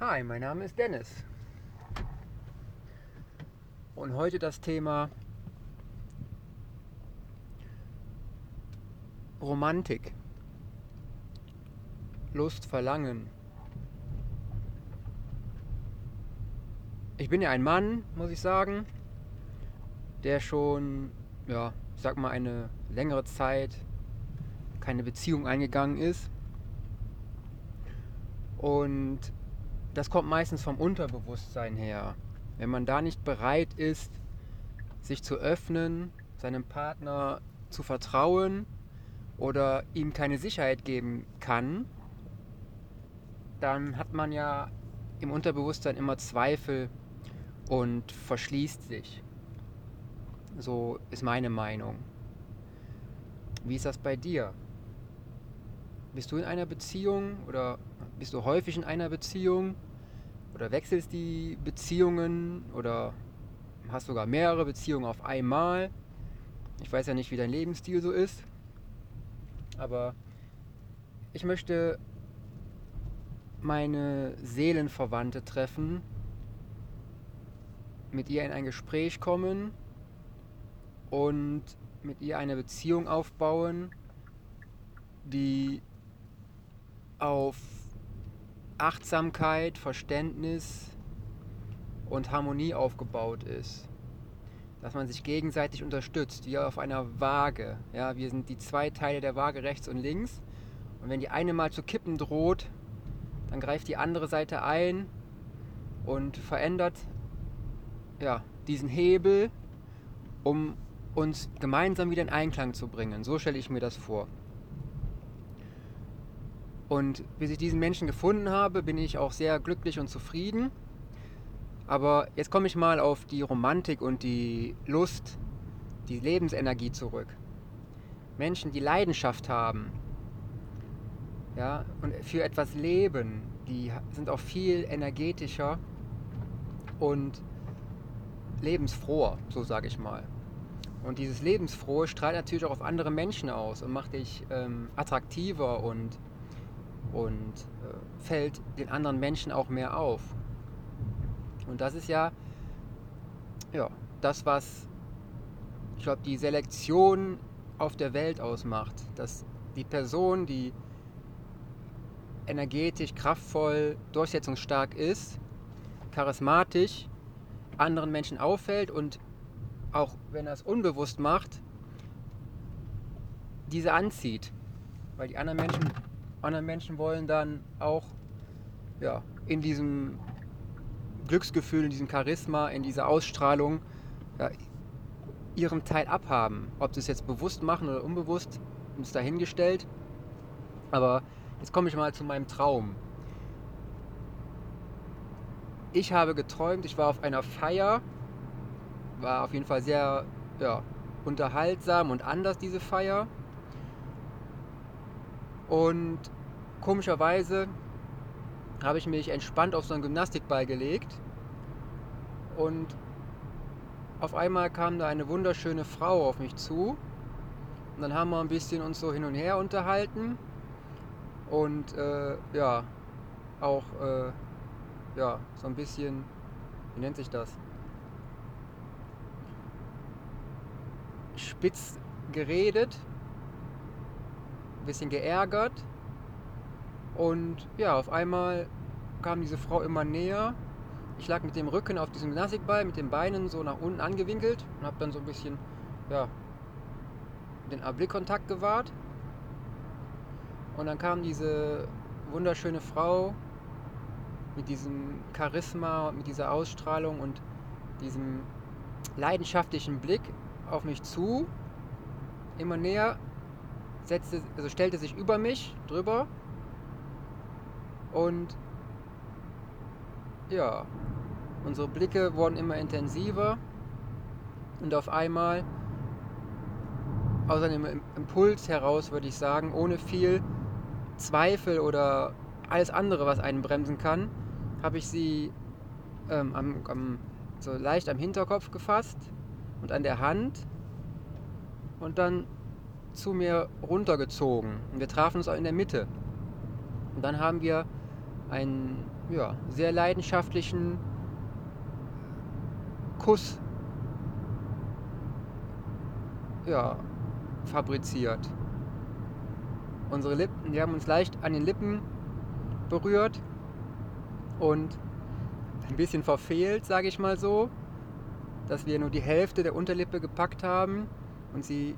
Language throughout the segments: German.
Hi, mein Name ist Dennis. Und heute das Thema Romantik. Lust, Verlangen. Ich bin ja ein Mann, muss ich sagen, der schon, ja, ich sag mal, eine längere Zeit keine Beziehung eingegangen ist. Und das kommt meistens vom Unterbewusstsein her. Wenn man da nicht bereit ist, sich zu öffnen, seinem Partner zu vertrauen oder ihm keine Sicherheit geben kann, dann hat man ja im Unterbewusstsein immer Zweifel und verschließt sich. So ist meine Meinung. Wie ist das bei dir? Bist du in einer Beziehung oder bist du häufig in einer Beziehung? oder wechselst die Beziehungen oder hast sogar mehrere Beziehungen auf einmal. Ich weiß ja nicht, wie dein Lebensstil so ist, aber ich möchte meine Seelenverwandte treffen, mit ihr in ein Gespräch kommen und mit ihr eine Beziehung aufbauen, die auf Achtsamkeit, Verständnis und Harmonie aufgebaut ist. Dass man sich gegenseitig unterstützt, wie auf einer Waage. Ja, wir sind die zwei Teile der Waage rechts und links. Und wenn die eine mal zu kippen droht, dann greift die andere Seite ein und verändert ja, diesen Hebel, um uns gemeinsam wieder in Einklang zu bringen. So stelle ich mir das vor. Und bis ich diesen Menschen gefunden habe, bin ich auch sehr glücklich und zufrieden. Aber jetzt komme ich mal auf die Romantik und die Lust, die Lebensenergie zurück. Menschen, die Leidenschaft haben, ja, und für etwas leben, die sind auch viel energetischer und lebensfroher, so sage ich mal. Und dieses Lebensfrohe strahlt natürlich auch auf andere Menschen aus und macht dich ähm, attraktiver und und äh, fällt den anderen Menschen auch mehr auf. Und das ist ja, ja das, was ich glaube, die Selektion auf der Welt ausmacht. Dass die Person, die energetisch, kraftvoll, durchsetzungsstark ist, charismatisch, anderen Menschen auffällt und auch wenn er es unbewusst macht, diese anzieht. Weil die anderen Menschen anderen Menschen wollen dann auch ja, in diesem Glücksgefühl, in diesem Charisma, in dieser Ausstrahlung ja, ihren Teil abhaben. Ob sie es jetzt bewusst machen oder unbewusst, ist dahingestellt. Aber jetzt komme ich mal zu meinem Traum. Ich habe geträumt, ich war auf einer Feier, war auf jeden Fall sehr ja, unterhaltsam und anders diese Feier. Und komischerweise habe ich mich entspannt auf so einen Gymnastikball gelegt. Und auf einmal kam da eine wunderschöne Frau auf mich zu. Und dann haben wir ein bisschen uns so hin und her unterhalten. Und äh, ja, auch äh, ja, so ein bisschen, wie nennt sich das? Spitz geredet bisschen geärgert. Und ja, auf einmal kam diese Frau immer näher. Ich lag mit dem Rücken auf diesem Gymnastikball, mit den Beinen so nach unten angewinkelt und habe dann so ein bisschen ja, den Blickkontakt gewahrt. Und dann kam diese wunderschöne Frau mit diesem Charisma, mit dieser Ausstrahlung und diesem leidenschaftlichen Blick auf mich zu, immer näher setzte, also stellte sich über mich drüber und ja, unsere Blicke wurden immer intensiver und auf einmal aus einem Impuls heraus, würde ich sagen, ohne viel Zweifel oder alles andere, was einen bremsen kann, habe ich sie ähm, am, am, so leicht am Hinterkopf gefasst und an der Hand und dann zu mir runtergezogen. Und wir trafen uns auch in der Mitte. Und dann haben wir ein ja, sehr leidenschaftlichen Kuss ja, fabriziert. Unsere Lippen, die haben uns leicht an den Lippen berührt und ein bisschen verfehlt, sage ich mal so, dass wir nur die Hälfte der Unterlippe gepackt haben und sie,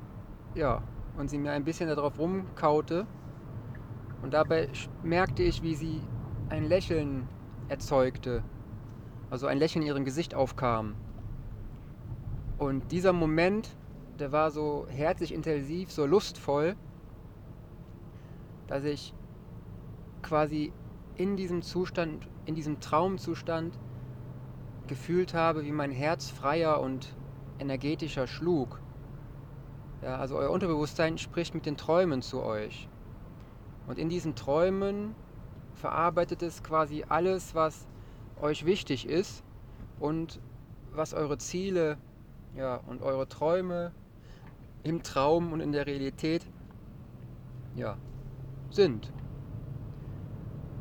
ja, und sie mir ein bisschen darauf rumkaute. Und dabei merkte ich, wie sie ein Lächeln erzeugte, also ein Lächeln in ihrem Gesicht aufkam. Und dieser Moment, der war so herzlich intensiv, so lustvoll, dass ich quasi in diesem Zustand, in diesem Traumzustand gefühlt habe, wie mein Herz freier und energetischer schlug. Ja, also euer Unterbewusstsein spricht mit den Träumen zu euch. Und in diesen Träumen verarbeitet es quasi alles, was euch wichtig ist und was eure Ziele ja, und eure Träume im Traum und in der Realität ja, sind.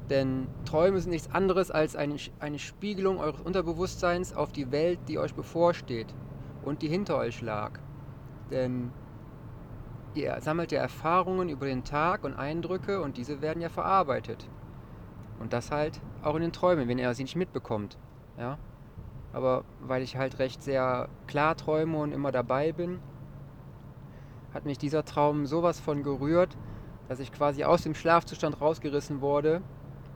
Denn Träume sind nichts anderes als eine, eine Spiegelung eures Unterbewusstseins auf die Welt, die euch bevorsteht und die hinter euch lag. Denn ihr sammelt ja Erfahrungen über den Tag und Eindrücke und diese werden ja verarbeitet. Und das halt auch in den Träumen, wenn ihr sie nicht mitbekommt. Ja? Aber weil ich halt recht sehr klar träume und immer dabei bin, hat mich dieser Traum sowas von gerührt, dass ich quasi aus dem Schlafzustand rausgerissen wurde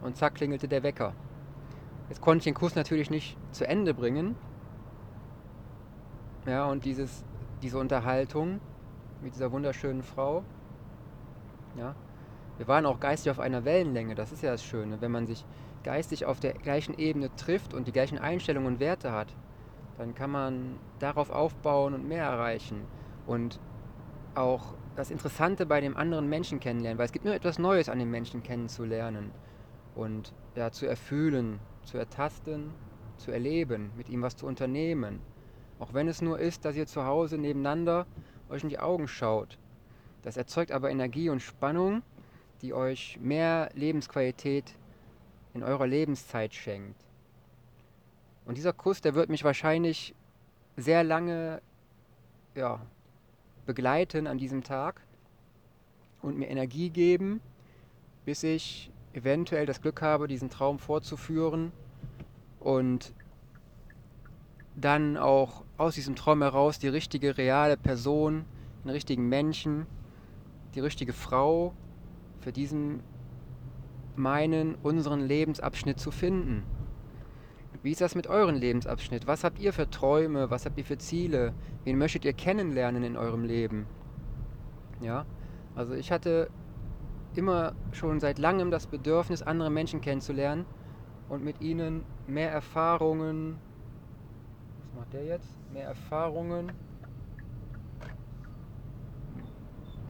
und zack klingelte der Wecker. Jetzt konnte ich den Kuss natürlich nicht zu Ende bringen. Ja, und dieses, diese Unterhaltung mit dieser wunderschönen Frau. Ja, wir waren auch geistig auf einer Wellenlänge, das ist ja das Schöne. Wenn man sich geistig auf der gleichen Ebene trifft und die gleichen Einstellungen und Werte hat, dann kann man darauf aufbauen und mehr erreichen. Und auch das Interessante bei dem anderen Menschen kennenlernen, weil es gibt nur etwas Neues an dem Menschen kennenzulernen und ja, zu erfühlen, zu ertasten, zu erleben, mit ihm was zu unternehmen. Auch wenn es nur ist, dass ihr zu Hause nebeneinander euch in die Augen schaut. Das erzeugt aber Energie und Spannung, die euch mehr Lebensqualität in eurer Lebenszeit schenkt. Und dieser Kuss, der wird mich wahrscheinlich sehr lange ja, begleiten an diesem Tag und mir Energie geben, bis ich eventuell das Glück habe, diesen Traum fortzuführen und dann auch aus diesem Traum heraus die richtige reale Person, den richtigen Menschen, die richtige Frau für diesen meinen, unseren Lebensabschnitt zu finden. Wie ist das mit eurem Lebensabschnitt? Was habt ihr für Träume? Was habt ihr für Ziele? Wen möchtet ihr kennenlernen in eurem Leben? Ja, also ich hatte immer schon seit langem das Bedürfnis, andere Menschen kennenzulernen und mit ihnen mehr Erfahrungen, der jetzt? Mehr Erfahrungen,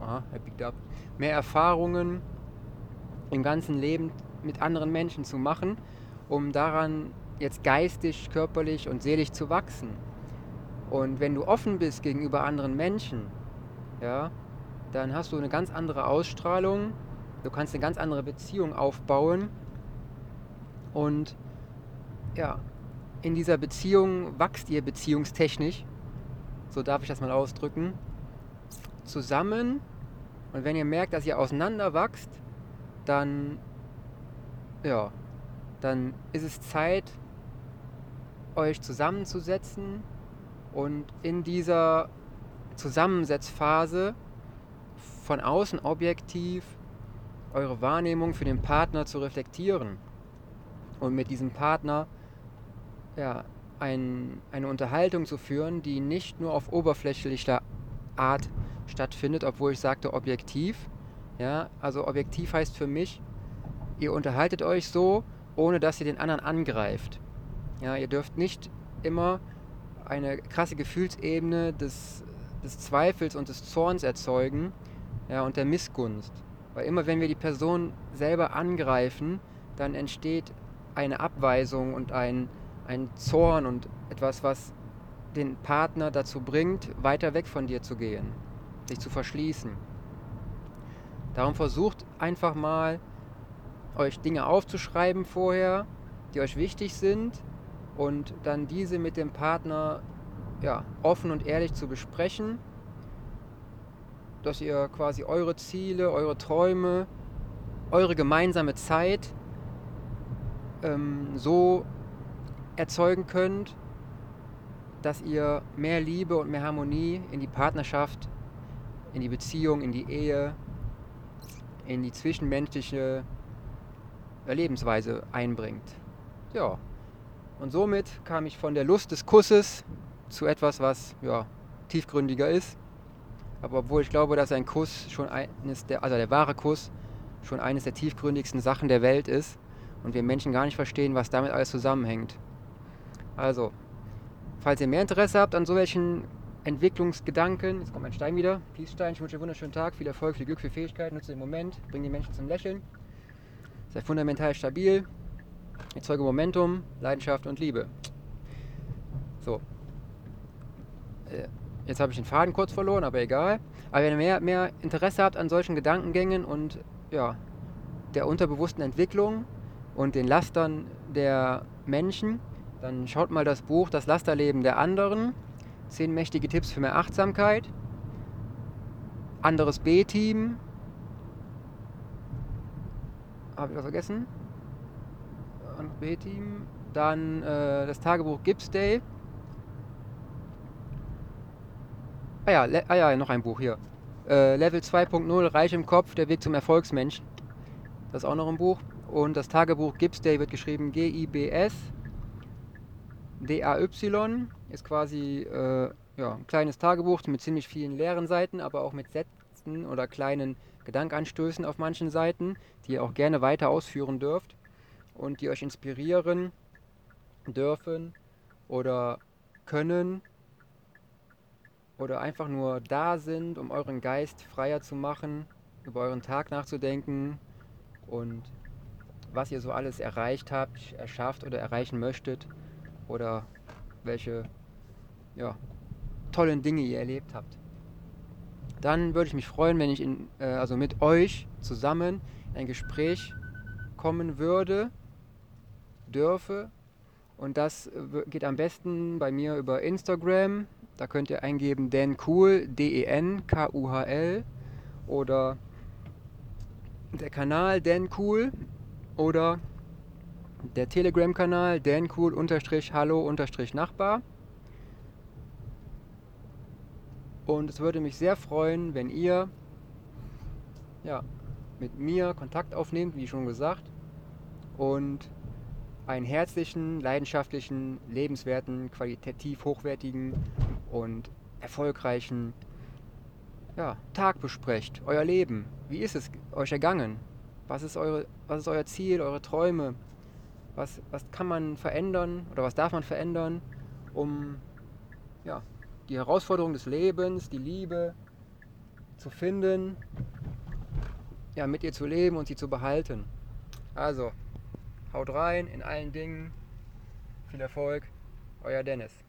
aha, er biegt ab, mehr Erfahrungen im ganzen Leben mit anderen Menschen zu machen, um daran jetzt geistig, körperlich und seelisch zu wachsen. Und wenn du offen bist gegenüber anderen Menschen, ja, dann hast du eine ganz andere Ausstrahlung Du kannst eine ganz andere Beziehung aufbauen und ja, in dieser Beziehung wächst ihr beziehungstechnisch, so darf ich das mal ausdrücken, zusammen. Und wenn ihr merkt, dass ihr auseinander wächst, dann ja, dann ist es Zeit, euch zusammenzusetzen und in dieser Zusammensetzphase von außen objektiv eure Wahrnehmung für den Partner zu reflektieren und mit diesem Partner ja, ein, eine Unterhaltung zu führen, die nicht nur auf oberflächlicher Art stattfindet, obwohl ich sagte objektiv. Ja, also objektiv heißt für mich, ihr unterhaltet euch so, ohne dass ihr den anderen angreift. Ja, ihr dürft nicht immer eine krasse Gefühlsebene des, des Zweifels und des Zorns erzeugen ja, und der Missgunst. Weil immer wenn wir die Person selber angreifen, dann entsteht eine Abweisung und ein, ein Zorn und etwas, was den Partner dazu bringt, weiter weg von dir zu gehen, sich zu verschließen. Darum versucht einfach mal, euch Dinge aufzuschreiben vorher die euch wichtig sind und dann diese mit dem Partner ja, offen und ehrlich zu besprechen, dass ihr quasi eure Ziele, eure Träume, eure gemeinsame Zeit ähm, so erzeugen könnt, dass ihr mehr Liebe und mehr Harmonie in die Partnerschaft, in die Beziehung, in die Ehe, in die zwischenmenschliche Lebensweise einbringt. Ja, und somit kam ich von der Lust des Kusses zu etwas, was ja, tiefgründiger ist. Aber obwohl ich glaube, dass ein Kuss schon eines der, also der wahre Kuss, schon eines der tiefgründigsten Sachen der Welt ist und wir Menschen gar nicht verstehen, was damit alles zusammenhängt. Also, falls ihr mehr Interesse habt an solchen Entwicklungsgedanken, jetzt kommt mein Stein wieder, Peace-Stein, ich wünsche einen wunderschönen Tag, viel Erfolg, viel Glück, viel Fähigkeit, nutze den Moment, bring die Menschen zum Lächeln, seid fundamental stabil, erzeuge Momentum, Leidenschaft und Liebe. So. Äh, jetzt habe ich den Faden kurz verloren, aber egal. Aber wenn ihr mehr, mehr Interesse habt an solchen Gedankengängen und ja, der unterbewussten Entwicklung und den Lastern der Menschen, dann schaut mal das Buch Das Lasterleben der anderen. Zehn mächtige Tipps für mehr Achtsamkeit. Anderes B-Team. Habe ich was vergessen? Und B-Team. Dann äh, das Tagebuch Gibbs Day. Ah ja, ah ja, noch ein Buch hier. Äh, Level 2.0, Reich im Kopf, der Weg zum Erfolgsmensch. Das ist auch noch ein Buch. Und das Tagebuch Gibbs Day wird geschrieben G-I-B-S. D-A-Y ist quasi äh, ja, ein kleines Tagebuch mit ziemlich vielen leeren Seiten, aber auch mit Sätzen oder kleinen Gedankanstößen auf manchen Seiten, die ihr auch gerne weiter ausführen dürft und die euch inspirieren dürfen oder können oder einfach nur da sind, um euren Geist freier zu machen, über euren Tag nachzudenken und was ihr so alles erreicht habt, erschafft oder erreichen möchtet oder welche ja, tollen Dinge ihr erlebt habt. Dann würde ich mich freuen, wenn ich in, äh, also mit euch zusammen in ein Gespräch kommen würde, dürfe. Und das geht am besten bei mir über Instagram. Da könnt ihr eingeben dencool, D-E-N-K-U-H-L oder der Kanal dencool oder der Telegram-Kanal dancool-hallo-nachbar. Und es würde mich sehr freuen, wenn ihr ja, mit mir Kontakt aufnehmt, wie schon gesagt, und einen herzlichen, leidenschaftlichen, lebenswerten, qualitativ hochwertigen und erfolgreichen ja, Tag besprecht, euer Leben. Wie ist es euch ergangen? Was ist, eure, was ist euer Ziel, eure Träume? Was, was kann man verändern oder was darf man verändern, um ja, die Herausforderung des Lebens, die Liebe zu finden, ja, mit ihr zu leben und sie zu behalten. Also, haut rein in allen Dingen. Viel Erfolg, euer Dennis.